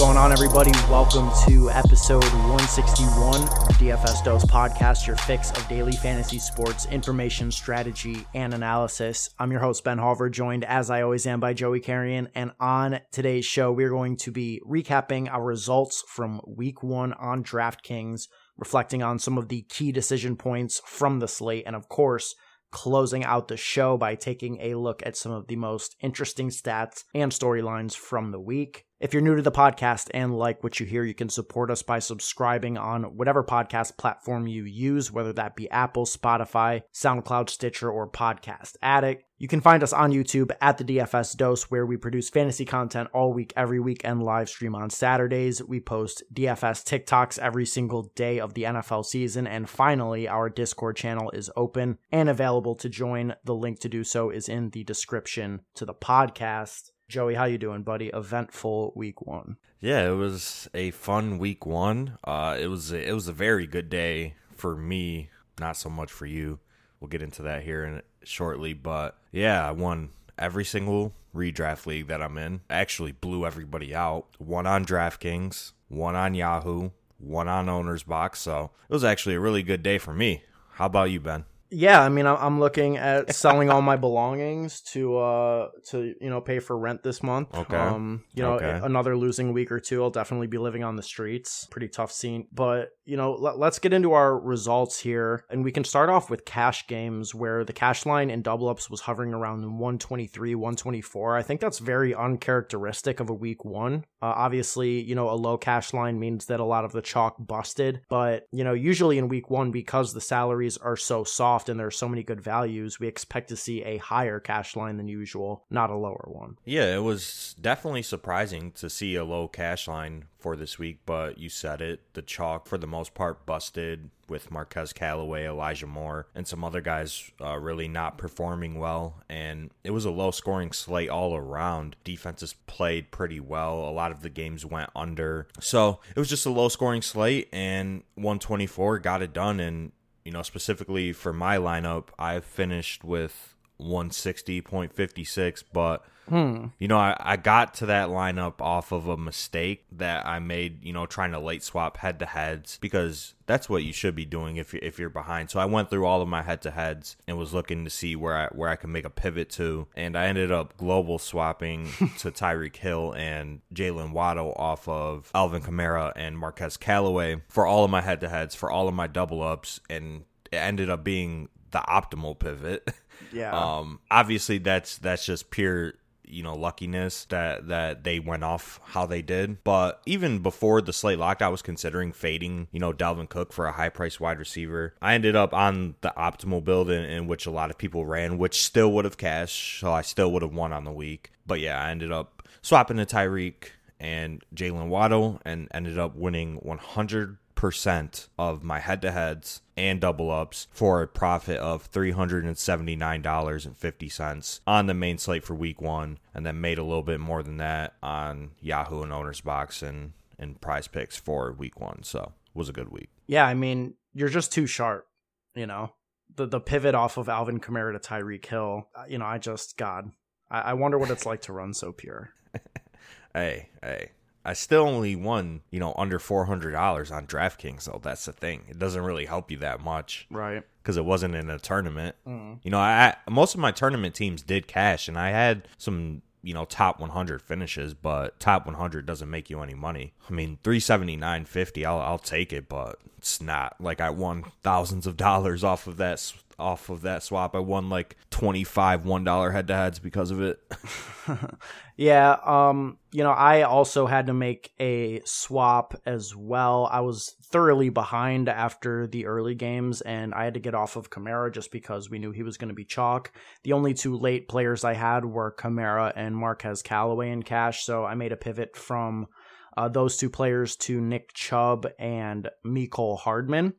going on, everybody? Welcome to episode 161 of DFS Dose Podcast, your fix of daily fantasy sports information, strategy, and analysis. I'm your host, Ben Hauver, joined as I always am by Joey Carrion. And on today's show, we're going to be recapping our results from week one on DraftKings, reflecting on some of the key decision points from the slate, and of course, closing out the show by taking a look at some of the most interesting stats and storylines from the week. If you're new to the podcast and like what you hear, you can support us by subscribing on whatever podcast platform you use, whether that be Apple, Spotify, SoundCloud, Stitcher, or Podcast Addict. You can find us on YouTube at the DFS Dose, where we produce fantasy content all week, every week, and live stream on Saturdays. We post DFS TikToks every single day of the NFL season. And finally, our Discord channel is open and available to join. The link to do so is in the description to the podcast. Joey, how you doing, buddy? Eventful week one. Yeah, it was a fun week one. Uh, it was a, it was a very good day for me, not so much for you. We'll get into that here in shortly, but yeah, I won every single redraft league that I'm in. I actually blew everybody out. One on DraftKings, one on Yahoo, one on Owner's Box. So it was actually a really good day for me. How about you, Ben? Yeah, I mean, I'm looking at selling all my belongings to uh to you know pay for rent this month. Okay. Um, you know, Okay. another losing week or two, I'll definitely be living on the streets. Pretty tough scene, but you know, let, let's get into our results here, and we can start off with cash games where the cash line in double ups was hovering around 123, 124. I think that's very uncharacteristic of a week one. Uh, obviously, you know, a low cash line means that a lot of the chalk busted, but you know, usually in week one because the salaries are so soft and there are so many good values, we expect to see a higher cash line than usual, not a lower one. Yeah, it was definitely surprising to see a low cash line for this week, but you said it. The chalk, for the most part, busted with Marquez Callaway, Elijah Moore, and some other guys uh, really not performing well. And it was a low scoring slate all around. Defenses played pretty well. A lot of the games went under. So it was just a low scoring slate, and 124 got it done. And, you know, specifically for my lineup, I finished with 160.56, but hmm. you know, I, I got to that lineup off of a mistake that I made, you know, trying to late swap head to heads because that's what you should be doing if you if you're behind. So I went through all of my head to heads and was looking to see where I where I can make a pivot to, and I ended up global swapping to Tyreek Hill and Jaylen Waddle off of Alvin Kamara and Marquez Callaway for all of my head to heads for all of my double ups, and it ended up being the optimal pivot. Yeah. Um, obviously that's that's just pure you know luckiness that that they went off how they did. But even before the slate locked, I was considering fading you know Dalvin Cook for a high price wide receiver. I ended up on the optimal build in, in which a lot of people ran, which still would have cashed, so I still would have won on the week. But yeah, I ended up swapping to Tyreek and Jaylen Waddle and ended up winning 100 percent of my head to heads and double ups for a profit of three hundred and seventy nine dollars and fifty cents on the main slate for week one, and then made a little bit more than that on Yahoo and Owners Box and and Prize Picks for week one. So it was a good week. Yeah, I mean, you're just too sharp, you know. The the pivot off of Alvin Kamara to Tyreek Hill, uh, you know, I just God, I, I wonder what it's like to run so pure. Hey, hey. I still only won, you know, under four hundred dollars on DraftKings, so that's the thing. It doesn't really help you that much. Right. because it wasn't in a tournament. Mm-hmm. You know, I most of my tournament teams did cash, and I had some you know top 100 finishes, but top 100 doesn't make you any money. I mean, 379.50, I'll I'll take it, but it's not like I won thousands of dollars off of that off of that swap. I won like 25 one dollar head to heads because of it. Yeah, um, you know, I also had to make a swap as well. I was thoroughly behind after the early games, and I had to get off of Kamara just because we knew he was going to be chalk. The only two late players I had were Kamara and Marquez Callaway in cash, so I made a pivot from uh, those two players to Nick Chubb and Mecole Hardman.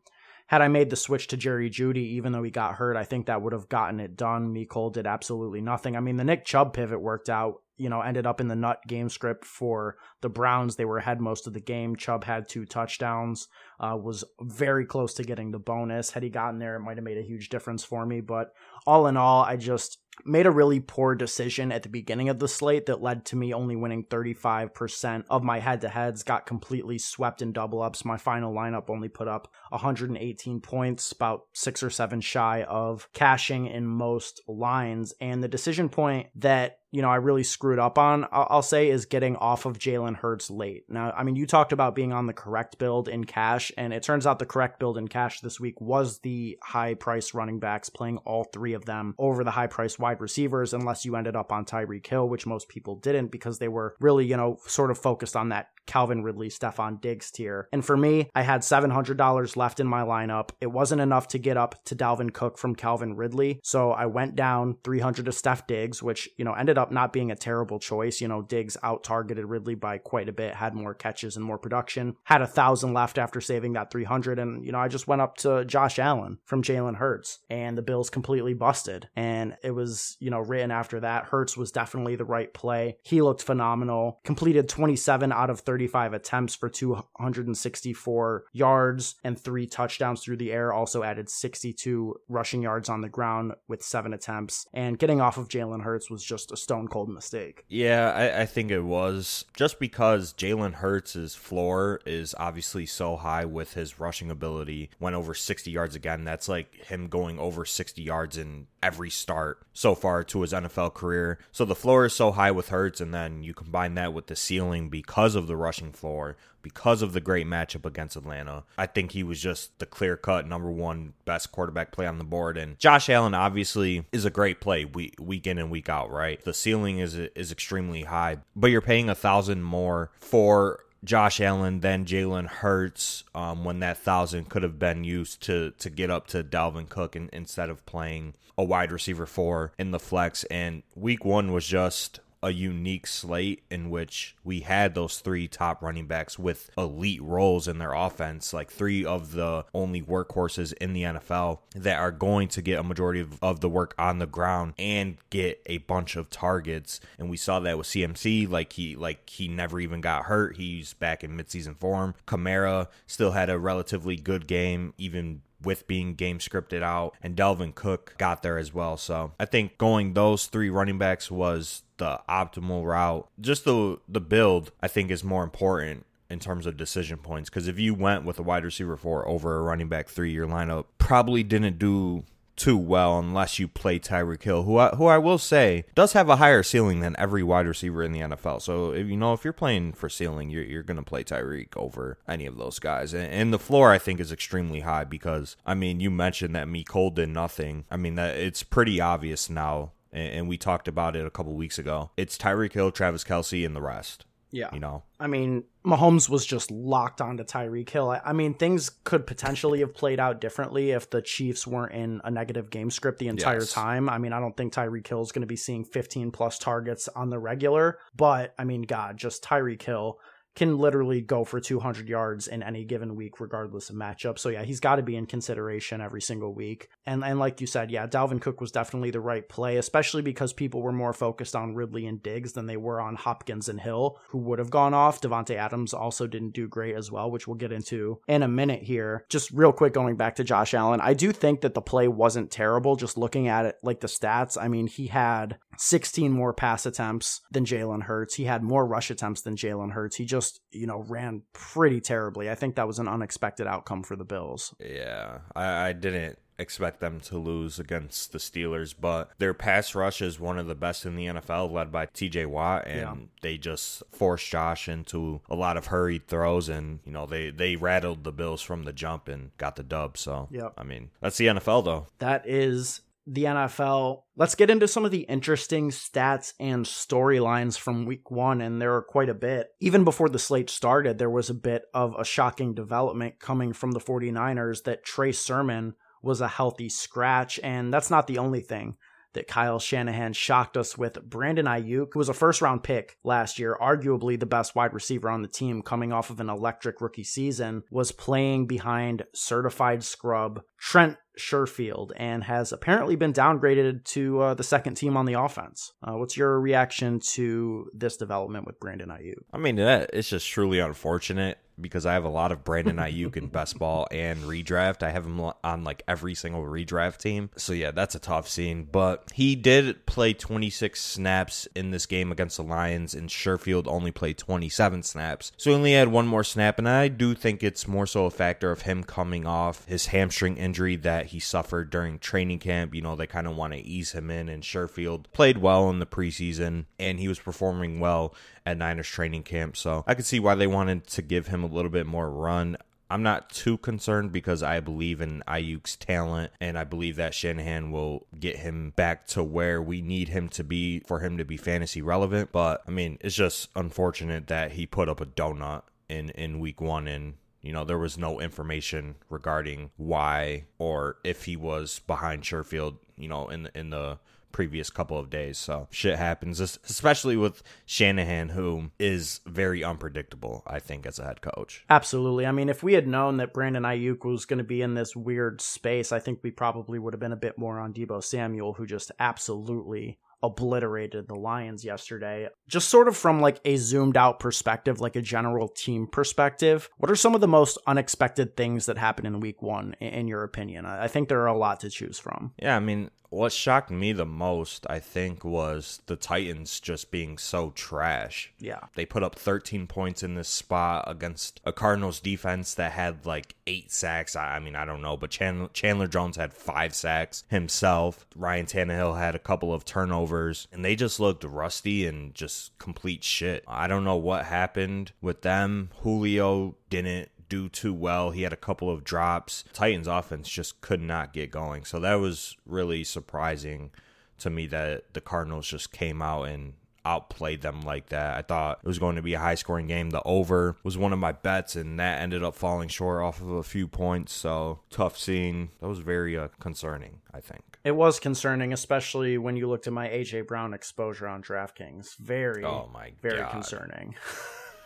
Had I made the switch to Jerry Jeudy, even though he got hurt, I think that would have gotten it done. Mecole did absolutely nothing. I mean, the Nick Chubb pivot worked out you know, ended up in the nut game script for the Browns. They were ahead most of the game. Chubb had two touchdowns, uh, was very close to getting the bonus. Had he gotten there, it might have made a huge difference for me. But all in all, I just made a really poor decision at the beginning of the slate that led to me only winning 35% of my head to heads, got completely swept in double ups. My final lineup only put up 118 points, about six or seven shy of cashing in most lines. And the decision point that you know, I really screwed up on, I'll say, is getting off of Jalen Hurts late. Now, I mean, you talked about being on the correct build in cash, and it turns out the correct build in cash this week was the high price running backs, playing all three of them over the high price wide receivers, unless you ended up on Tyreek Hill, which most people didn't because they were really, you know, sort of focused on that Calvin Ridley, Stefon Diggs tier. And for me, I had $700 left in my lineup. It wasn't enough to get up to Dalvin Cook from Calvin Ridley. So I went down 300 to Steph Diggs, which, you know, ended up not being a terrible choice. You know, Diggs out targeted Ridley by quite a bit, had more catches and more production, had a thousand left after saving that 300. And, you know, I just went up to Josh Allen from Jalen Hurts and the Bills completely busted. And it was, you know, written after that. Hurts was definitely the right play. He looked phenomenal, completed 27 out of 35 attempts for 264 yards and three touchdowns through the air. Also added 62 rushing yards on the ground with seven attempts. And getting off of Jalen Hurts was just a stone cold mistake. Yeah, I, I think it was just because Jalen Hurts' floor is obviously so high with his rushing ability. Went over 60 yards again. That's like him going over 60 yards in every start so far to his NFL career. So the floor is so high with Hurts, and then you combine that with the ceiling because of the rushing floor, because of the great matchup against Atlanta. I think he was just the clear cut number one best quarterback play on the board. And Josh Allen obviously is a great play week, in and week out, right? The ceiling is is extremely high, but you're paying a thousand more for Josh Allen than Jalen Hurts um, when that thousand could have been used to to get up to Dalvin Cook in, instead of playing a wide receiver four in the flex. And week one was just a unique slate in which we had those three top running backs with elite roles in their offense, like three of the only workhorses in the NFL that are going to get a majority of, of the work on the ground and get a bunch of targets. And we saw that with CMC, like he like he never even got hurt. He's back in midseason form. Kamara still had a relatively good game, even with being game scripted out, and Dalvin Cook got there as well. So I think going those three running backs was the optimal route. Just the the build, I think, is more important in terms of decision points. Because if you went with a wide receiver four over a running back three, your lineup probably didn't do too well unless you play Tyreek Hill, who I, who I will say does have a higher ceiling than every wide receiver in the NFL. So if you know if you're playing for ceiling, you're you're gonna play Tyreek over any of those guys. And, and, the floor I think is extremely high because I mean you mentioned that Mecole did nothing. I mean that it's pretty obvious now. And, we talked about it a couple weeks ago. It's Tyreek Hill, Travis Kelce, and the rest. Yeah. You know, I mean, Mahomes was just locked onto Tyreek Hill. I, I, mean, things could potentially have played out differently if the Chiefs weren't in a negative game script the entire yes. time. I mean, I don't think Tyreek Hill is going to be seeing 15 plus targets on the regular, but I mean, God, just Tyreek Hill can literally go for 200 yards in any given week, regardless of matchup. So yeah, he's got to be in consideration every single week. And and like you said, yeah, Dalvin Cook was definitely the right play, especially because people were more focused on Ridley and Diggs than they were on Hopkins and Hill, who would have gone off. Davante Adams also didn't do great as well, which we'll get into in a minute here. Just real quick, going back to Josh Allen, I do think that the play wasn't terrible. Just looking at it, like the stats, I mean, he had 16 more pass attempts than Jalen Hurts. He had more rush attempts than Jalen Hurts. He just, you know, ran pretty terribly. I think that was an unexpected outcome for the Bills. Yeah, I, I didn't expect them to lose against the Steelers, but their pass rush is one of the best in the NFL, led by TJ Watt, and yeah. they just forced Josh into a lot of hurried throws, and you know they they rattled the Bills from the jump and got the dub. So, yeah, I mean that's the NFL though. That is the NFL. Let's get into some of the interesting stats and storylines from week one, and there are quite a bit. Even before the slate started, there was a bit of a shocking development coming from the 49ers that Trey Sermon was a healthy scratch, and that's not the only thing that Kyle Shanahan shocked us with. Brandon Aiyuk, who was a first round pick last year, arguably the best wide receiver on the team coming off of an electric rookie season, was playing behind certified scrub Trent Sherfield and has apparently been downgraded to uh, the second team on the offense. Uh, what's your reaction to this development with Brandon Aiyuk? I mean, that it's just truly unfortunate because I have a lot of Brandon Aiyuk in best ball and redraft. I have him on like every single redraft team. So yeah, that's a tough scene. But he did play 26 snaps in this game against the Lions, and Sherfield only played 27 snaps. So he only had one more snap, and I do think it's more so a factor of him coming off his hamstring injury that he suffered during training camp. You know, they kind of want to ease him in, and Sherfield played well in the preseason, and he was performing well at Niners training camp. So I could see why they wanted to give him a little bit more run. I'm not too concerned because I believe in Aiyuk's talent and I believe that Shanahan will get him back to where we need him to be for him to be fantasy relevant. But I mean, it's just unfortunate that he put up a donut in in week 1 and you know, there was no information regarding why or if he was behind Sherfield, you know, in the, in the previous couple of days. So shit happens, especially with Shanahan, who is very unpredictable, I think, as a head coach. Absolutely. I mean, if we had known that Brandon Aiyuk was going to be in this weird space, I think we probably would have been a bit more on Deebo Samuel, who just absolutely obliterated the Lions yesterday. Just sort of from like a zoomed out perspective, like a general team perspective, what are some of the most unexpected things that happened in week one, in your opinion? I think there are a lot to choose from. Yeah, I mean, what shocked me the most, I think, was the Titans just being so trash. Yeah. They put up 13 points in this spot against a Cardinals defense that had like eight sacks. I, mean, I don't know, but Chandler, Chandler Jones had five sacks himself. Ryan Tannehill had a couple of turnovers, and they just looked rusty and just complete shit. I don't know what happened with them. Julio didn't do too well. He had a couple of drops. Titans offense just could not get going. So that was really surprising to me that the Cardinals just came out and outplayed them like that. I thought it was going to be a high scoring game. The over was one of my bets, and that ended up falling short off of a few points. So tough scene. That was very uh, concerning, I think. It was concerning, especially when you looked at my AJ Brown exposure on DraftKings. Very, oh my very God. concerning.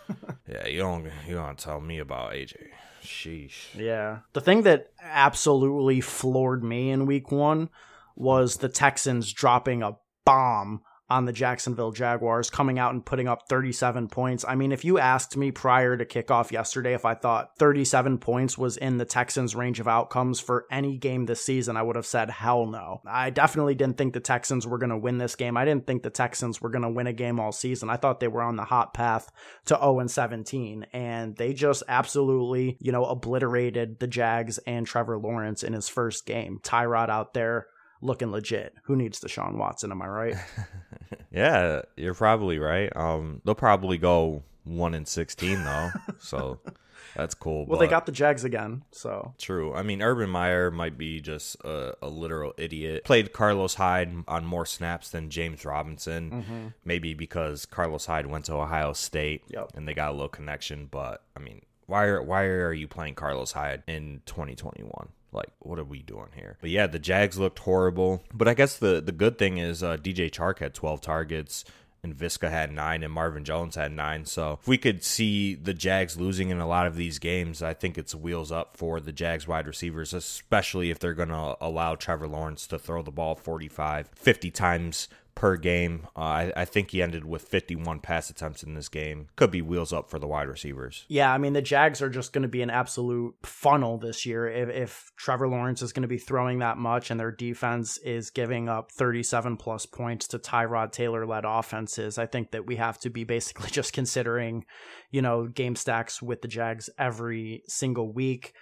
yeah, you don't you don't tell me about AJ. Sheesh. Yeah. The thing that absolutely floored me in week one was the Texans dropping a bomb on the Jacksonville Jaguars, coming out and putting up 37 points. I mean, if you asked me prior to kickoff yesterday if I thought 37 points was in the Texans' range of outcomes for any game this season, I would have said hell no. I definitely didn't think the Texans were going to win this game. I didn't think the Texans were going to win a game all season. I thought they were on the hot path to 0 and 17, and they just absolutely, you know, obliterated the Jags and Trevor Lawrence in his first game. Tyrod out there looking legit. Who needs the Deshaun Watson? Am I right? yeah, you're probably right. Um, they'll probably go one in sixteen though, so that's cool. Well, they got the Jags again, so true. I mean, Urban Meyer might be just a, a literal idiot. Played Carlos Hyde on more snaps than James Robinson, mm-hmm. maybe because Carlos Hyde went to Ohio State yep. and they got a little connection. But I mean, why are why are you playing Carlos Hyde in 2021? Like, what are we doing here? But yeah, the Jags looked horrible. But I guess the the good thing is uh, DJ Chark had 12 targets. And Viska had nine, and Marvin Jones had nine. So if we could see the Jags losing in a lot of these games, I think it's wheels up for the Jags wide receivers, especially if they're going to allow Trevor Lawrence to throw the ball 45, 50 times per game. Uh, I, I, think he ended with 51 pass attempts in this game. Could be wheels up for the wide receivers. Yeah, I mean, the Jags are just going to be an absolute funnel this year. If, if Trevor Lawrence is going to be throwing that much and their defense is giving up 37 plus points to Tyrod Taylor led offenses, I think that we have to be basically just considering, you know, game stacks with the Jags every single week.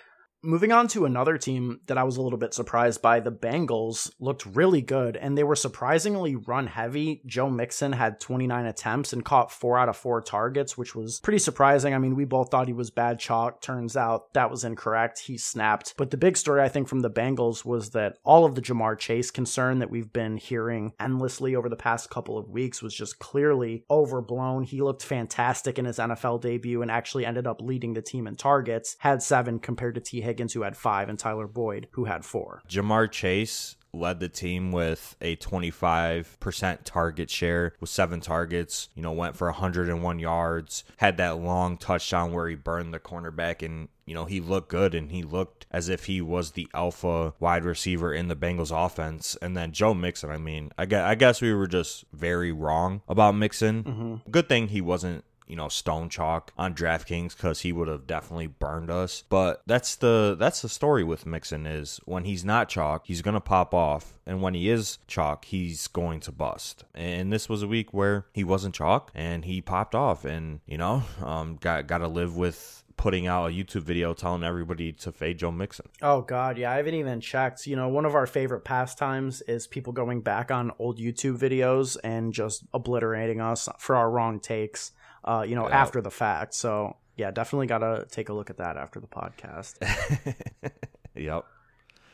Moving on to another team that I was a little bit surprised by, the Bengals looked really good and they were surprisingly run heavy. Joe Mixon had 29 attempts and caught four out of four targets, which was pretty surprising. I mean, we both thought he was bad chalk. Turns out that was incorrect. He snapped. But the big story, I think, from the Bengals was that all of the Ja'Marr Chase concern that we've been hearing endlessly over the past couple of weeks was just clearly overblown. He looked fantastic in his NFL debut and actually ended up leading the team in targets, had seven compared to Tee Higgins, who had five, and Tyler Boyd, who had four. Ja'Marr Chase led the team with a 25% target share with seven targets, you know, went for 101 yards, had that long touchdown where he burned the cornerback and you know, he looked good and he looked as if he was the alpha wide receiver in the Bengals offense. And then Joe Mixon, I mean, I guess, I guess we were just very wrong about Mixon. Mm-hmm. Good thing he wasn't you know stone chalk on DraftKings because he would have definitely burned us. But that's the that's the story with Mixon is when he's not chalk, he's gonna pop off, and when he is chalk, he's going to bust. And this was a week where he wasn't chalk and he popped off, and you know um, got got to live with putting out a YouTube video telling everybody to fade Joe Mixon. Oh God, yeah, I haven't even checked. You know, one of our favorite pastimes is people going back on old YouTube videos and just obliterating us for our wrong takes. Uh, you know, yeah. after the fact. So yeah, definitely got to take a look at that after the podcast. yep.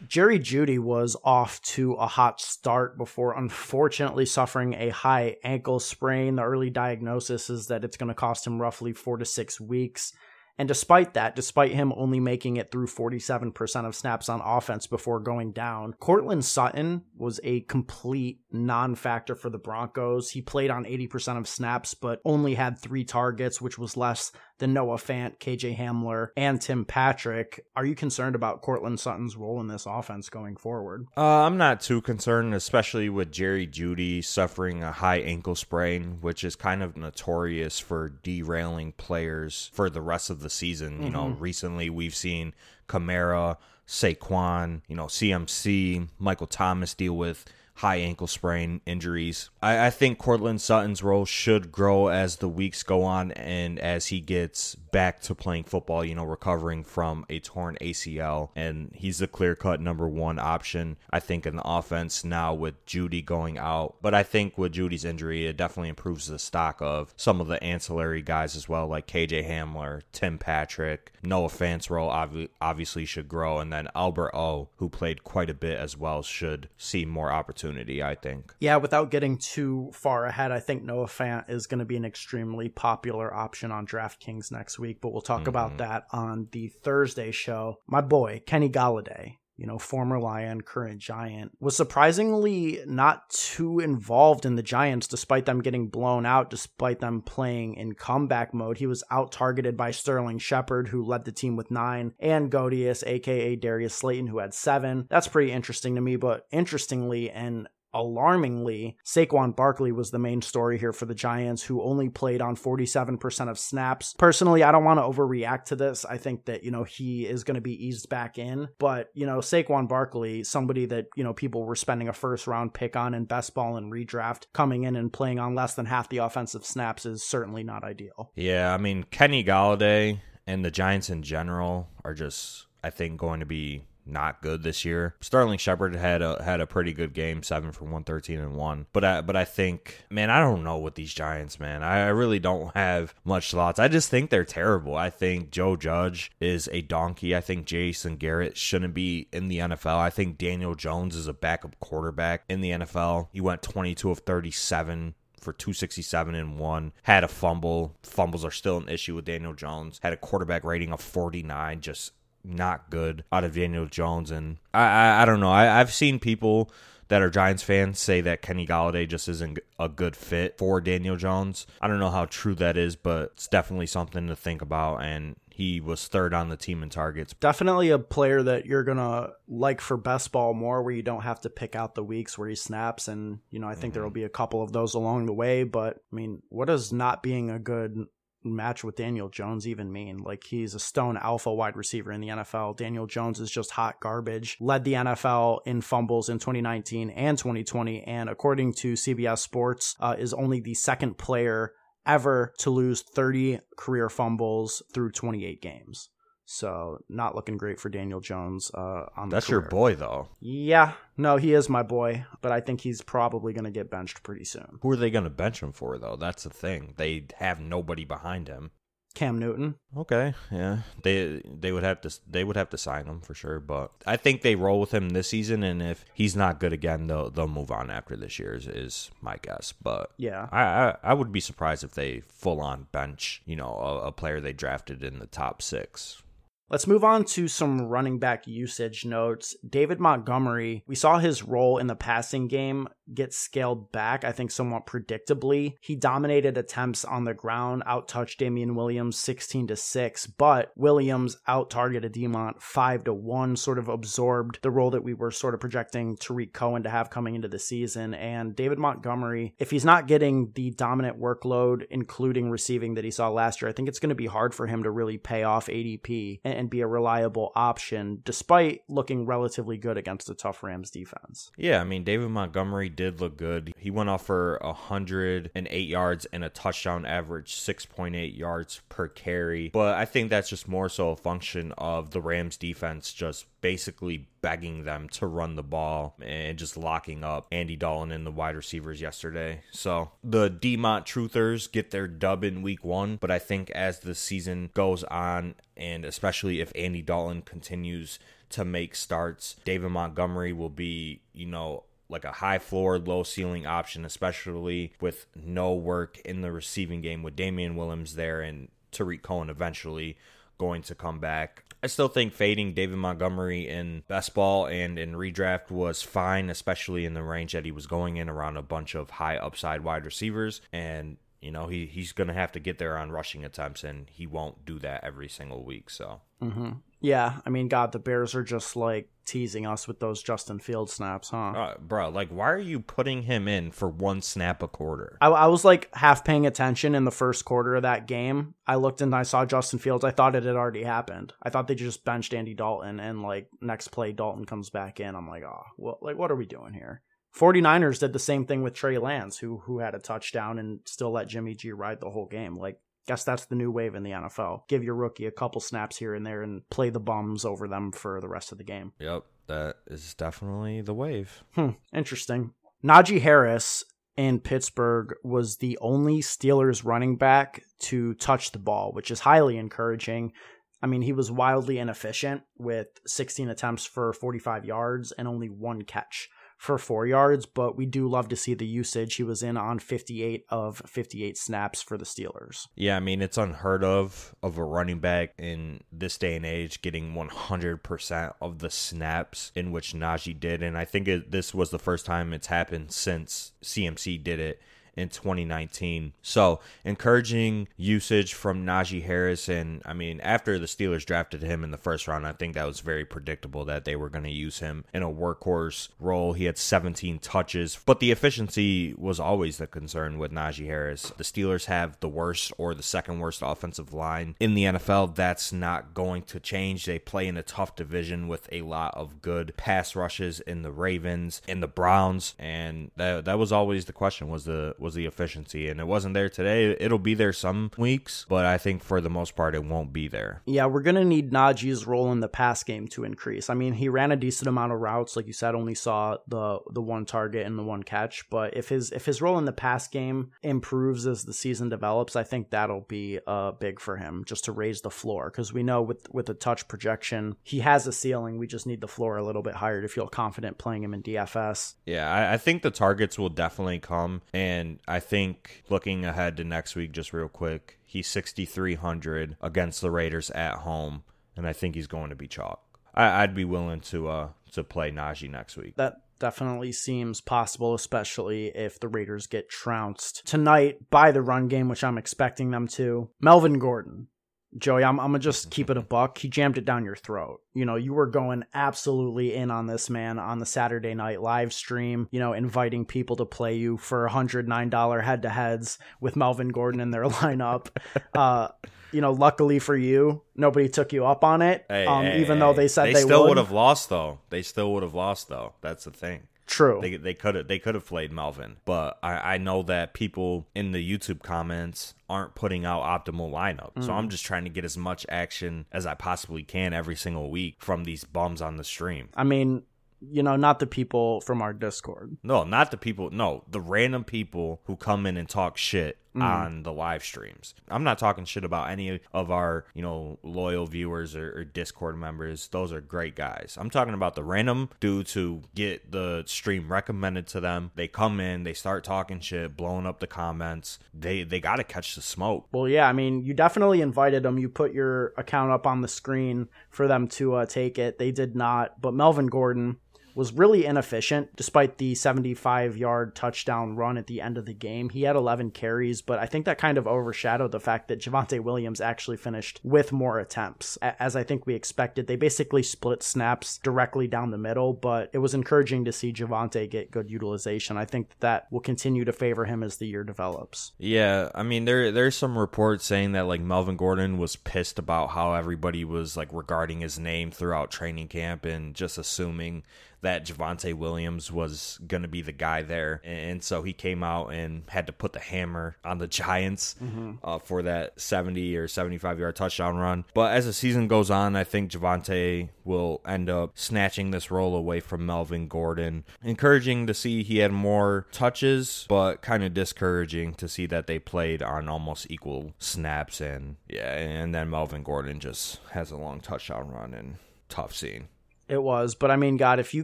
Jerry Jeudy was off to a hot start before unfortunately suffering a high ankle sprain. The early diagnosis is that it's going to cost him roughly four to six weeks. And despite that, despite him only making it through 47% of snaps on offense before going down, Courtland Sutton was a complete non factor for the Broncos. He played on 80% of snaps, but only had three targets, which was less than Noah Fant, KJ Hamler, and Tim Patrick. Are you concerned about Courtland Sutton's role in this offense going forward? Uh, I'm not too concerned, especially with Jerry Jeudy suffering a high ankle sprain, which is kind of notorious for derailing players for the rest of the season. Mm-hmm. You know, mm-hmm. recently we've seen Kamara, Saquon, you know, CMC, Michael Thomas deal with high ankle sprain injuries. I, I, think Courtland Sutton's role should grow as the weeks go on and as he gets back to playing football, you know, recovering from a torn ACL. And he's the clear cut number one option, I think, in the offense now with Jeudy going out. But I think with Jeudy's injury, it definitely improves the stock of some of the ancillary guys as well, like KJ Hamler, Tim Patrick, Noah Fant's role ob- obviously should grow. And then Albert O, who played quite a bit as well, should see more opportunity I think. Yeah, without getting too far ahead, I think Noah Fant is going to be an extremely popular option on DraftKings next week, but we'll talk mm-hmm. about that on the Thursday show. My boy, Kenny Golladay you know, former Lion, current Giant, was surprisingly not too involved in the Giants despite them getting blown out, despite them playing in comeback mode. He was out targeted by Sterling Shepard, who led the team with nine, and Godius, aka Darius Slayton, who had seven. That's pretty interesting to me, but interestingly and alarmingly, Saquon Barkley was the main story here for the Giants, who only played on 47% of snaps. Personally, I don't want to overreact to this. I think that, you know, he is going to be eased back in. But, you know, Saquon Barkley, somebody that, you know, people were spending a first round pick on in best ball and redraft, coming in and playing on less than half the offensive snaps is certainly not ideal. Yeah, I mean, Kenny Golladay and the Giants in general are just, I think, going to be not good this year. Sterling Shepard had a had a pretty good game, seven for one thirteen and one. But I but I think, man, I don't know what these Giants, man. I, I really don't have much thoughts. I just think they're terrible. I think Joe Judge is a donkey. I think Jason Garrett shouldn't be in the NFL. I think Daniel Jones is a backup quarterback in the NFL. He went twenty two of thirty seven for 267 and one. Had a fumble. Fumbles are still an issue with Daniel Jones. Had a quarterback rating of 49. Just not good out of Daniel Jones. And I, I, I don't know. I, I've seen people that are Giants fans say that Kenny Golladay just isn't a good fit for Daniel Jones. I don't know how true that is, but it's definitely something to think about. And he was third on the team in targets. Definitely a player that you're gonna like for best ball more, where you don't have to pick out the weeks where he snaps, and you know I think mm-hmm. there will be a couple of those along the way. But I mean, what does not being a good match with Daniel Jones even mean? Like he's a stone alpha wide receiver in the NFL. Daniel Jones is just hot garbage. Led the NFL in fumbles in 2019 and 2020, and according to CBS Sports, uh, is only the second player ever to lose 30 career fumbles through 28 games. So not looking great for Daniel Jones uh, on That's career. your boy, though. Yeah, no, he is my boy, but I think he's probably going to get benched pretty soon. Who are they going to bench him for, though? That's the thing. They have nobody behind him. Cam Newton. Okay, yeah, they they would have to they would have to sign him for sure, but I think they roll with him this season, and if he's not good again, they'll they'll move on after this year is, is my guess. But yeah, I, I, I would be surprised if they full on bench you know a, a player they drafted in the top six. Let's move on to some running back usage notes. David Montgomery, we saw his role in the passing game get scaled back, I think somewhat predictably. He dominated attempts on the ground, out touched Damien Williams 16 to 6, but Williams out targeted Demont 5 to 1, sort of absorbed the role that we were sort of projecting Tarik Cohen to have coming into the season. And David Montgomery, if he's not getting the dominant workload, including receiving that he saw last year, I think it's going to be hard for him to really pay off ADP and be a reliable option, despite looking relatively good against a tough Rams defense. Yeah, I mean, David Montgomery did look good. He went off for 108 yards and a touchdown average, 6.8 yards per carry. But I think that's just more so a function of the Rams defense just basically begging them to run the ball and just locking up Andy Dalton and the wide receivers yesterday. So the Demont Truthers get their dub in week one, but I think as the season goes on, and especially if Andy Dalton continues to make starts, David Montgomery will be, you know, like a high floor, low ceiling option, especially with no work in the receiving game with Damien Williams there and Tarik Cohen eventually going to come back. I still think fading David Montgomery in best ball and in redraft was fine, especially in the range that he was going in around a bunch of high upside wide receivers. And you know he he's gonna have to get there on rushing attempts, and he won't do that every single week. So mm-hmm. Yeah, I mean, God, the Bears are just like teasing us with those Justin Field snaps, huh? Uh, bro, like, why are you putting him in for one snap a quarter? I, I, was like half paying attention in the first quarter of that game. I looked and I saw Justin Fields. I thought it had already happened. I thought they just benched Andy Dalton, and like next play, Dalton comes back in. I'm like, oh, well, like, what are we doing here? 49ers did the same thing with Trey Lance, who who had a touchdown and still let Jimmy G ride the whole game. Like Guess that's the new wave in the NFL. Give your rookie a couple snaps here and there and play the bums over them for the rest of the game. Yep, that is definitely the wave. Hmm, interesting. Najee Harris in Pittsburgh was the only Steelers running back to touch the ball, which is highly encouraging. I mean, he was wildly inefficient with 16 attempts for 45 yards and only one catch for four yards, but we do love to see the usage. He was in on 58 of 58 snaps for the Steelers. Yeah, I mean, it's unheard of of a running back in this day and age getting 100% of the snaps in which Najee did. And I think it, this was the first time it's happened since CMC did it in 2019. So encouraging usage from Najee Harris. And I mean, after the Steelers drafted him in the first round, I think that was very predictable that they were going to use him in a workhorse role. He had 17 touches, but the efficiency was always the concern with Najee Harris. The Steelers have the worst or the second worst offensive line in the NFL. That's not going to change. They play in a tough division with a lot of good pass rushes in the Ravens, in the Browns, and that that was always the question was the was the efficiency, and it wasn't there today. It'll be there some weeks, but I think for the most part, it won't be there. Yeah, we're gonna need Najee's role in the pass game to increase. I mean, he ran a decent amount of routes, like you said, only saw the the one target and the one catch. But if his if his role in the pass game improves as the season develops, I think that'll be uh, big for him just to raise the floor because we know with with the touch projection, he has a ceiling. We just need the floor a little bit higher to feel confident playing him in DFS. Yeah, I, I think the targets will definitely come, and I think looking ahead to next week, just real quick, he's 6,300 against the Raiders at home, and I think he's going to be chalk. I, would be willing to uh to play Najee next week. That definitely seems possible, especially if the Raiders get trounced tonight by the run game, which I'm expecting them to. Melvin Gordon, Joey, I'm, I'm gonna just keep it a buck. He jammed it down your throat. You know, you were going absolutely in on this man on the Saturday night live stream, you know, inviting people to play you for $109 head to heads with Melvin Gordon in their lineup. uh, you know, luckily for you, nobody took you up on it. Hey, um, hey, even hey. though they said they, they still would would have lost though. They still would have lost though. That's the thing. True. They they could have they could have played Melvin, but I I know that people in the YouTube comments aren't putting out optimal lineup. Mm. So I'm just trying to get as much action as I possibly can every single week from these bums on the stream. I mean, you know, not the people from our Discord. No, not the people. No, the random people who come in and talk shit mm. on the live streams. I'm not talking shit about any of our, you know, loyal viewers or, or, Discord members. Those are great guys. I'm talking about the random dudes who get the stream recommended to them. They come in, they start talking shit, blowing up the comments. They they got to catch the smoke. Well, yeah, I mean, you definitely invited them. You put your account up on the screen for them to uh, take it. They did not, but Melvin Gordon was really inefficient despite the 75 yard touchdown run at the end of the game. He had 11 carries, but I think that kind of overshadowed the fact that Javonte Williams actually finished with more attempts. As I think we expected, they basically split snaps directly down the middle, but it was encouraging to see Javonte get good utilization. I think that will continue to favor him as the year develops. Yeah, I mean there there's some reports saying that like Melvin Gordon was pissed about how everybody was like regarding his name throughout training camp and just assuming that Javonte Williams was going to be the guy there. And so he came out and had to put the hammer on the Giants mm-hmm. uh, for that 70 or 75 yard touchdown run. But as the season goes on, I think Javonte will end up snatching this role away from Melvin Gordon. Encouraging to see he had more touches, but kind of discouraging to see that they played on almost equal snaps. And yeah, and then Melvin Gordon just has a long touchdown run and tough scene. It was, but I mean, God, if you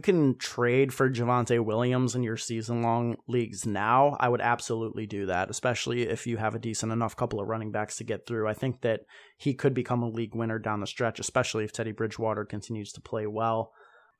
can trade for Javonte Williams in your season long leagues now, I would absolutely do that, especially if you have a decent enough couple of running backs to get through. I think that he could become a league winner down the stretch, especially if Teddy Bridgewater continues to play well.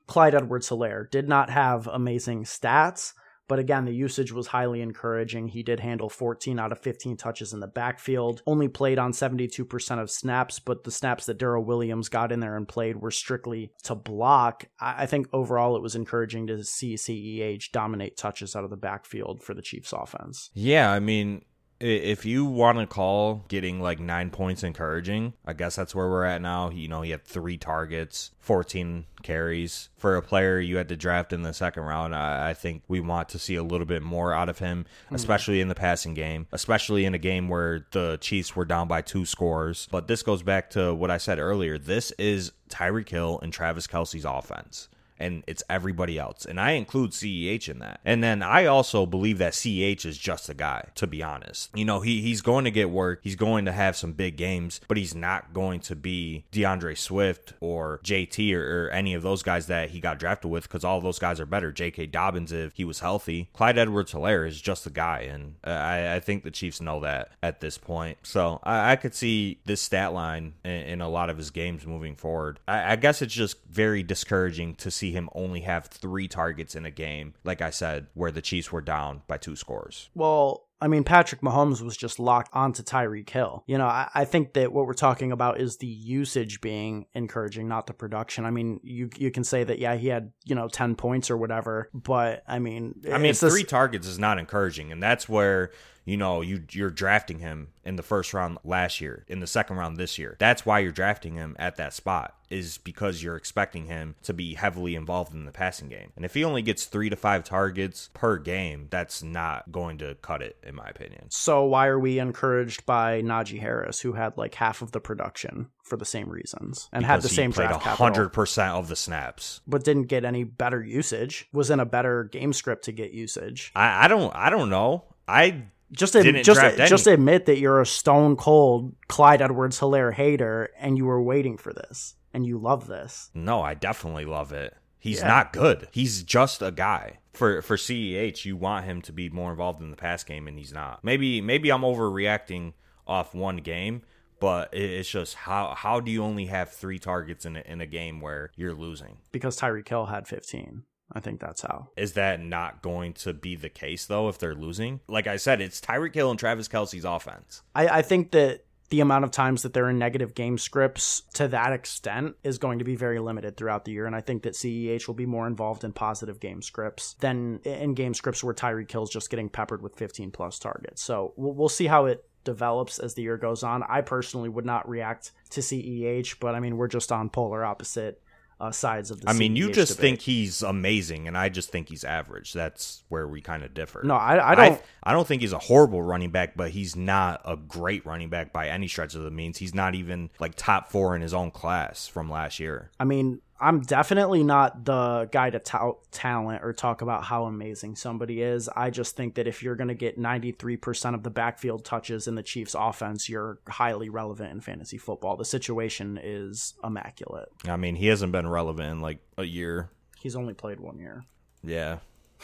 Clyde Edwards Helaire did not have amazing stats, but again, the usage was highly encouraging. He did handle 14 out of 15 touches in the backfield, only played on 72% of snaps, but the snaps that Darrel Williams got in there and played were strictly to block. I think overall it was encouraging to see CEH dominate touches out of the backfield for the Chiefs offense. Yeah, I mean, if you want to call getting like nine points encouraging, I guess that's where we're at now. You know, he had three targets, 14 carries. For a player you had to draft in the second round, I, I think we want to see a little bit more out of him, hmm. especially in the passing game, especially in a game where the Chiefs were down by two scores. But this goes back to what I said earlier. This is Tyreek Hill and Travis Kelce's offense and it's everybody else. And I include CEH in that. And then I also believe that CEH is just a guy, to be honest. You know, he, he's going to get work, he's going to have some big games, but he's not going to be D'Andre Swift or JT or, or any of those guys that he got drafted with because all those guys are better. J.K. Dobbins, if he was healthy, Clyde Edwards Helaire is just a guy. And uh, I, I, think the Chiefs know that at this point. So I, I could see this stat line in, in, a lot of his games moving forward. I, I guess it's just very discouraging to see see him only have three targets in a game, like I said, where the Chiefs were down by two scores. Well, I mean, Patrick Mahomes was just locked onto Tyreek Hill. You know, I, I, think that what we're talking about is the usage being encouraging, not the production. I mean, you you can say that, yeah, he had, you know, 10 points or whatever, but I mean, I mean, three this... targets is not encouraging. And that's where you know you you're drafting him in the first round last year in the second round this year. That's why you're drafting him at that spot is because you're expecting him to be heavily involved in the passing game. And if he only gets three to five targets per game that's not going to cut it in my opinion. So why are we encouraged by najee harris who had like half of the production for the same reasons and because had the same played draft 100% capital, of the snaps. But didn't get any better usage was in a better game script to get usage. I, I don't i don't know. I just Didn't just just admit that you're a stone cold Clyde Edwards Helaire hater and you were waiting for this and you love this. No, I definitely love it. He's yeah. not good. He's just a guy. For for CEH, you want him to be more involved in the pass game and he's not. Maybe maybe I'm overreacting off one game, but it's just how how do you only have 3 targets in a, in a game where you're losing? Because Tyreek Hill had 15. I think that's how. Is that not going to be the case though if they're losing? Like I said, it's Tyreek Hill and Travis Kelce's offense. I, I think that the amount of times that they're in negative game scripts to that extent is going to be very limited throughout the year. And I think that CEH will be more involved in positive game scripts than in game scripts where Tyreek Hill's just getting peppered with 15 plus targets. So we'll, we'll see how it develops as the year goes on. I personally would not react to CEH, but I mean, we're just on polar opposite uh, sides of the. I mean, CEH you just debate. think he's amazing, and I just think he's average. That's where we kind of differ. No, I, I don't. I, I, don't think he's a horrible running back, but he's not a great running back by any stretch of the means. He's not even like top four in his own class from last year. I mean, I'm definitely not the guy to tout talent or talk about how amazing somebody is. I just think that if you're going to get 93% of the backfield touches in the Chiefs offense, you're highly relevant in fantasy football. The situation is immaculate. I mean, he hasn't been relevant in like a year. He's only played one year. Yeah.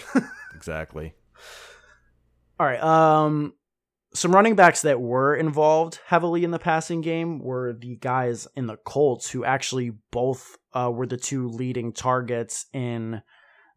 exactly. All right. Um some running backs that were involved heavily in the passing game were the guys in the Colts who actually both uh, were the two leading targets in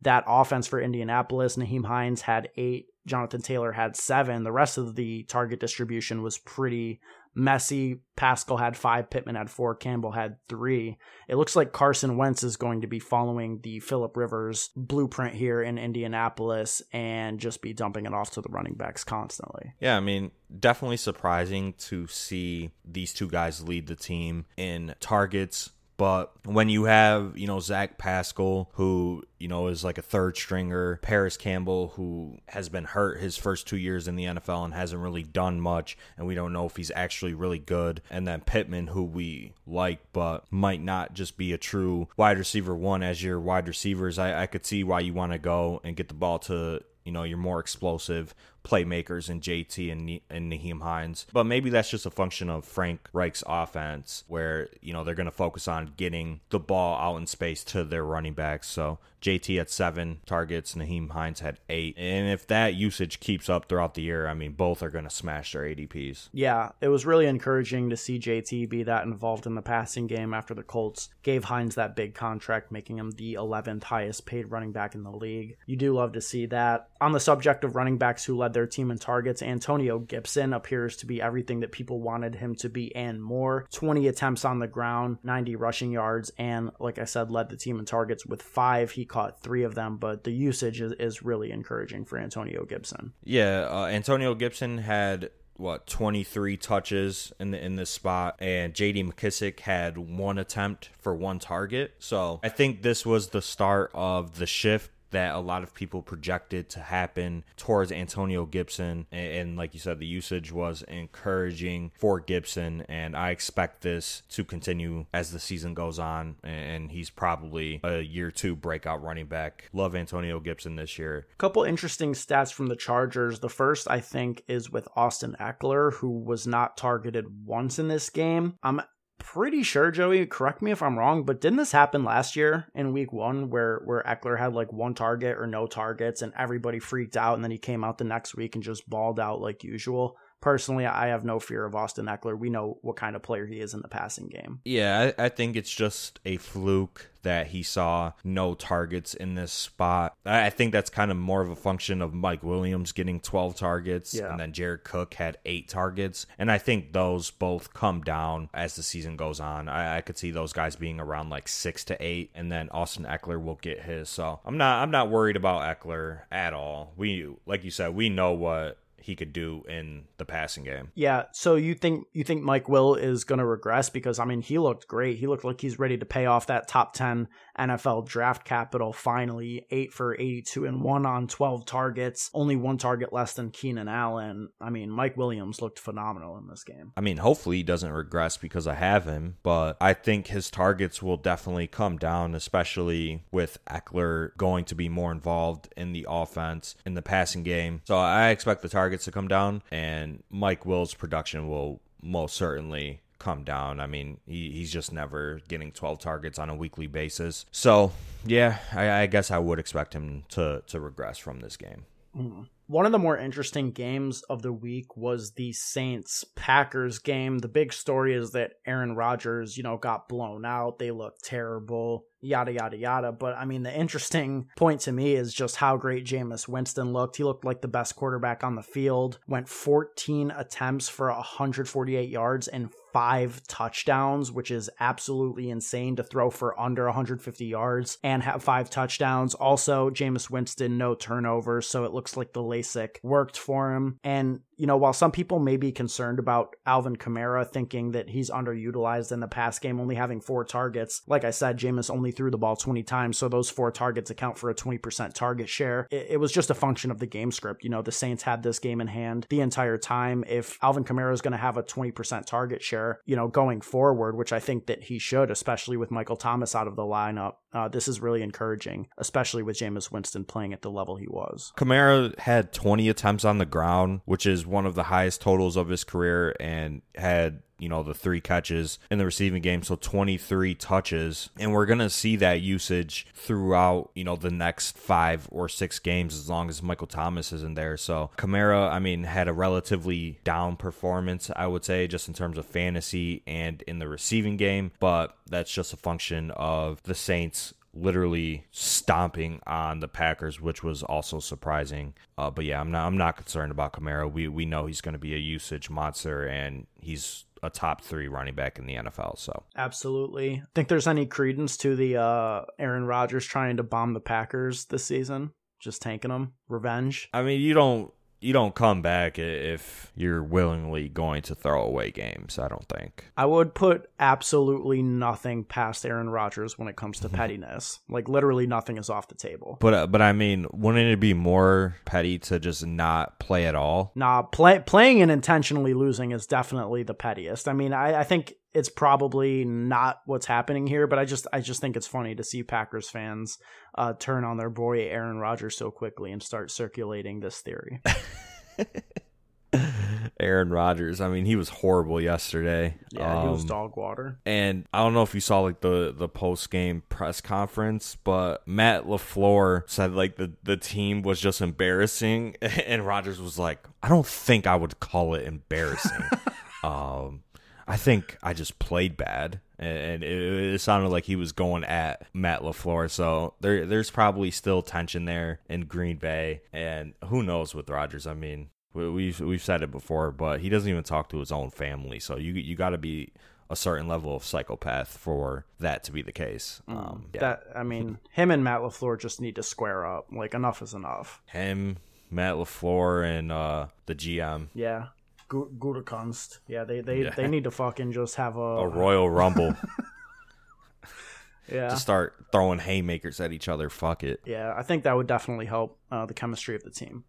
that offense for Indianapolis, Nyheim Hines had eight, Jonathan Taylor had seven. The rest of the target distribution was pretty messy. Pascal had five, Pittman had four, Campbell had three. It looks like Carson Wentz is going to be following the Philip Rivers blueprint here in Indianapolis and just be dumping it off to the running backs constantly. Yeah, I mean, definitely surprising to see these two guys lead the team in targets, but when you have, you know, Zach Pascal, who, you know, is like a third stringer, Parris Campbell, who has been hurt his first two years in the NFL and hasn't really done much, and we don't know if he's actually really good, and then Pittman, who we like, but might not just be a true wide receiver one as your wide receivers, I, I could see why you want to go and get the ball to you know, your more explosive playmakers in JT and, and Nyheim Hines. But maybe that's just a function of Frank Reich's offense, where, you know, they're going to focus on getting the ball out in space to their running backs. So JT had seven targets, Nyheim Hines had eight. And if that usage keeps up throughout the year, I mean, both are going to smash their ADPs. Yeah, it was really encouraging to see JT be that involved in the passing game after the Colts gave Hines that big contract, making him the 11th highest paid running back in the league. You do love to see that. On the subject of running backs who led their team in targets, Antonio Gibson appears to be everything that people wanted him to be and more. 20 attempts on the ground, 90 rushing yards, and like I said, led the team in targets with five. He caught three of them, but the usage is, is really encouraging for Antonio Gibson. Yeah, uh, Antonio Gibson had what 23 touches in the, in this spot and JD McKissic had one attempt for one target. So, I think this was the start of the shift that a lot of people projected to happen towards Antonio Gibson. And, and, like you said, the usage was encouraging for Gibson. And I expect this to continue as the season goes on. And he's probably a year two breakout running back. Love Antonio Gibson this year. Couple interesting stats from the Chargers. The first, I think, is with Austin Ekeler, who was not targeted once in this game. I'm pretty sure, Joey, correct me if I'm wrong, but didn't this happen last year in week one where where Ekeler had like one target or no targets and everybody freaked out and then he came out the next week and just balled out like usual? Personally, I have no fear of Austin Ekeler. We know what kind of player he is in the passing game. Yeah, I, I think it's just a fluke that he saw no targets in this spot. I think that's kind of more of a function of Mike Williams getting 12 targets yeah. and then Jared Cook had eight targets. And I think those both come down as the season goes on. I, I could see those guys being around like six to eight, and then Austin Ekeler will get his. So I'm not I'm not worried about Ekeler at all. We like you said, we know what he could do in the passing game. Yeah, so you think you think Mike Will is going to regress because I mean he looked great. He looked like he's ready to pay off that top 10 NFL draft capital finally. 8 for 82 and 1 on 12 targets, only one target less than Keenan Allen. I mean, Mike Williams looked phenomenal in this game. I mean, hopefully he doesn't regress because I have him, but I think his targets will definitely come down especially with Ekeler going to be more involved in the offense in the passing game. So I expect the target targets to come down, and Mike Will's production will most certainly come down. I mean, he, he's just never getting 12 targets on a weekly basis. So, yeah, I, I guess I would expect him to, to regress from this game. Mm. One of the more interesting games of the week was the Saints Packers game. The big story is that Aaron Rodgers, you know, got blown out. They looked terrible yada yada yada. But I mean, the interesting point to me is just how great Jameis Winston looked. He looked like the best quarterback on the field. Went 14 attempts for 148 yards and five touchdowns, which is absolutely insane to throw for under 150 yards and have five touchdowns. Also, Jameis Winston, no turnovers, so it looks like the LASIK worked for him. And you know, while some people may be concerned about Alvin Kamara thinking that he's underutilized in the pass game, only having four targets, like I said, Jameis only threw the ball 20 times, so those four targets account for a 20% target share. It, it was just a function of the game script. You know, the Saints had this game in hand the entire time. If Alvin Kamara is going to have a 20% target share, you know, going forward, which I think that he should, especially with Michael Thomas out of the lineup, uh, this is really encouraging, especially with Jameis Winston playing at the level he was. Kamara had 20 attempts on the ground, which is one of the highest totals of his career, and had you know, the three catches in the receiving game, so 23 touches. And we're going to see that usage throughout, you know, the next five or six games as long as Michael Thomas isn't there. So Kamara, I mean, had a relatively down performance, I would say, just in terms of fantasy and in the receiving game, but that's just a function of the Saints literally stomping on the Packers, which was also surprising. Uh, but yeah, I'm not I'm not concerned about Kamara. We we know he's going to be a usage monster, and he's a top three running back in the NFL. So absolutely, think there's any credence to the uh, Aaron Rodgers trying to bomb the Packers this season? Just tanking them, revenge. I mean, you don't you don't come back if you're willingly going to throw away games. I don't think. I would put absolutely nothing past Aaron Rodgers when it comes to pettiness. Like literally nothing is off the table. But uh, but I mean, wouldn't it be more petty to just not play at all? Nah, play, playing and intentionally losing is definitely the pettiest. I mean, I, I think it's probably not what's happening here, but I just I just think it's funny to see Packers fans uh, turn on their boy Aaron Rodgers so quickly and start circulating this theory. Aaron Rodgers. I mean, he was horrible yesterday. Yeah, um, he was um, dog water. And I don't know if you saw like the the post game press conference, but Matt LaFleur said like the the team was just embarrassing, and Rodgers was like, I don't think I would call it embarrassing. um, I think I just played bad, and it, it, sounded like he was going at Matt LaFleur. So there, there's probably still tension there in Green Bay, and who knows with Rodgers? I mean, we've we've said it before, but he doesn't even talk to his own family. So you you got to be a certain level of psychopath for that to be the case. Mm, um, yeah. That I mean, him and Matt LaFleur just need to square up. Like enough is enough. Him, Matt LaFleur, and uh, the GM. Yeah, Gutekunst. Yeah, they they, yeah. they need to fucking just have a a Royal Rumble. yeah, to start throwing haymakers at each other. Fuck it. Yeah, I think that would definitely help uh, the chemistry of the team.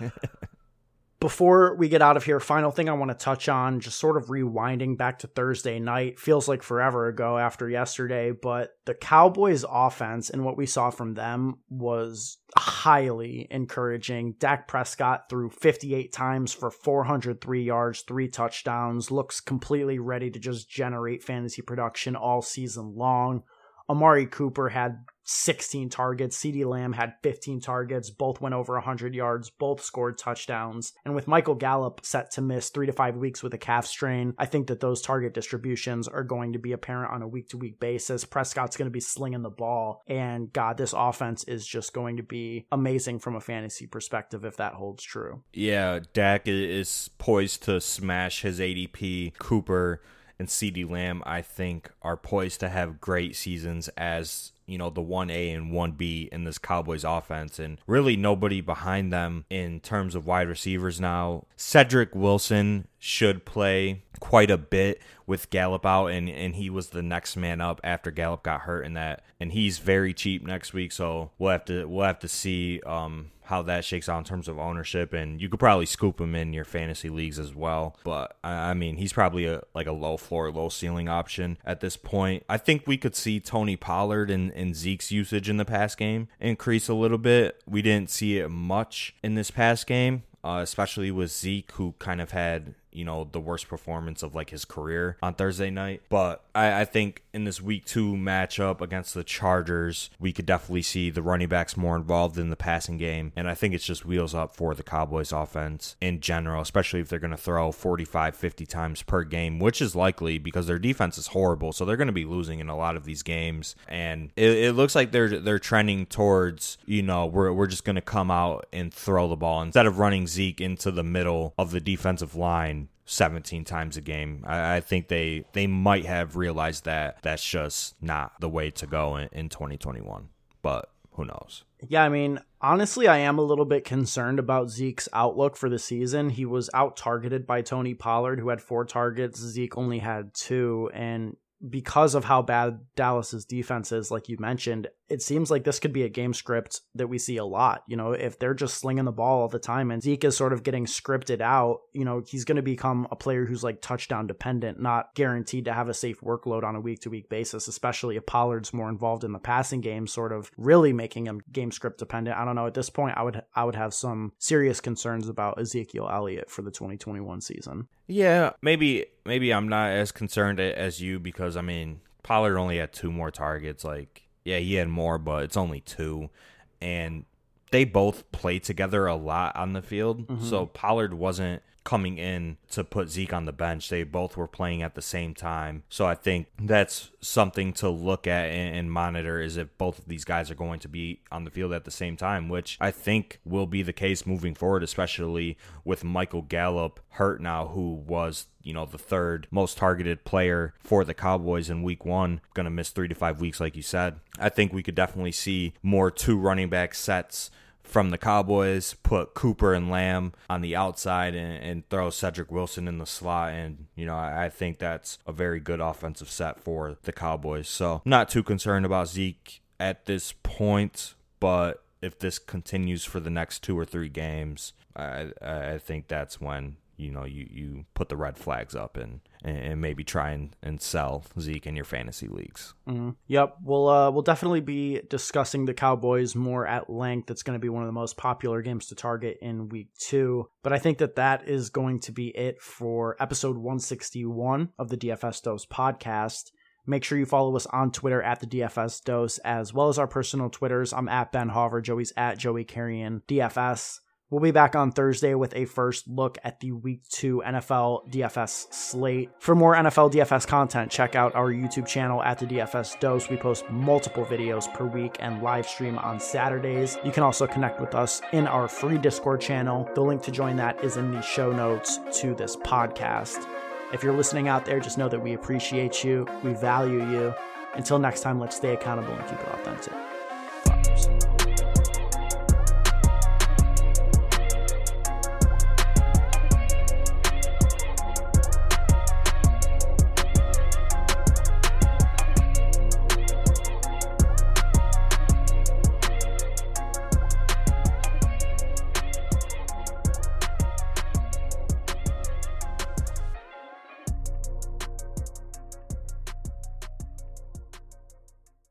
Before we get out of here, final thing I want to touch on, just sort of rewinding back to Thursday night. Feels like forever ago after yesterday, but the Cowboys' offense and what we saw from them was highly encouraging. Dak Prescott threw 58 times for 403 yards, three touchdowns, looks completely ready to just generate fantasy production all season long. Amari Cooper had 16 targets. CeeDee Lamb had 15 targets. Both went over 100 yards. Both scored touchdowns. And with Michael Gallup set to miss three to five weeks with a calf strain, I think that those target distributions are going to be apparent on a week to week basis. Prescott's going to be slinging the ball. And God, this offense is just going to be amazing from a fantasy perspective if that holds true. Yeah, Dak is poised to smash his ADP. Cooper and CeeDee Lamb, I think, are poised to have great seasons as you know the 1A and 1B in this Cowboys offense and really nobody behind them in terms of wide receivers now. Cedric Wilson should play quite a bit with Gallup out and and he was the next man up after Gallup got hurt in that and he's very cheap next week so we'll have to we'll have to see um how that shakes out in terms of ownership, and you could probably scoop him in your fantasy leagues as well. But I mean, he's probably a like a low floor, low ceiling option at this point. I think we could see Tony Pollard and, and Zeke's usage in the pass game increase a little bit. We didn't see it much in this past game. Uh, especially with Zeke, who kind of had you know, the worst performance of like his career on Thursday night. But I, I, think in this week two matchup against the Chargers, we could definitely see the running backs more involved in the passing game. And I think it's just wheels up for the Cowboys offense in general, especially if they're going to throw 45, 50 times per game, which is likely because their defense is horrible. So they're going to be losing in a lot of these games. And it, it looks like they're they're trending towards, you know, we're, we're just going to come out and throw the ball instead of running Zeke into the middle of the defensive line 17 times a game. I, I, think they they might have realized that that's just not the way to go in, in 2021. But who knows? Yeah, I mean, honestly, I am a little bit concerned about Zeke's outlook for the season. He was out targeted by Tony Pollard, who had four targets. Zeke only had two, and because of how bad Dallas's defense is, like you mentioned, it seems like this could be a game script that we see a lot. You know, if they're just slinging the ball all the time and Zeke is sort of getting scripted out, you know, he's going to become a player who's like touchdown dependent, not guaranteed to have a safe workload on a week to week basis, especially if Pollard's more involved in the passing game, sort of really making him game script dependent. I don't know. At this point, I would I would have some serious concerns about Ezekiel Elliott for the 2021 season. Yeah, maybe maybe I'm not as concerned as you because I mean Pollard only had two more targets. Like, yeah, he had more, but it's only two, and they both play together a lot on the field. Mm-hmm. So Pollard wasn't coming in to put Zeke on the bench. They both were playing at the same time. So I think that's something to look at and, monitor is if both of these guys are going to be on the field at the same time, which I think will be the case moving forward, especially with Michael Gallup hurt now, who was you know the third most targeted player for the Cowboys in week 1 going to miss 3 to 5 weeks like you said I think we could definitely see more two running back sets from the Cowboys, put Cooper and Lamb on the outside and, and throw Cedric Wilson in the slot. And, you know, I, I, think that's a very good offensive set for the Cowboys. So, not too concerned about Zeke at this point, but if this continues for the next two or three games, I, I think that's when you know you, you put the red flags up and and maybe try and, and sell Zeke in your fantasy leagues. Mm-hmm. Yep, we'll uh, we'll definitely be discussing the Cowboys more at length. It's going to be one of the most popular games to target in Week Two. But I think that that is going to be it for episode 161 of the DFS Dose podcast. Make sure you follow us on Twitter at the DFS Dose, as well as our personal Twitters. I'm at Ben Hauver, Joey's at Joey Carrion DFS. We'll be back on Thursday with a first look at the Week 2 NFL DFS slate. For more NFL DFS content, check out our YouTube channel at the DFS Dose. We post multiple videos per week and live stream on Saturdays. You can also connect with us in our free Discord channel. The link to join that is in the show notes to this podcast. If you're listening out there, just know that we appreciate you, we value you. Until next time, let's stay accountable and keep it authentic.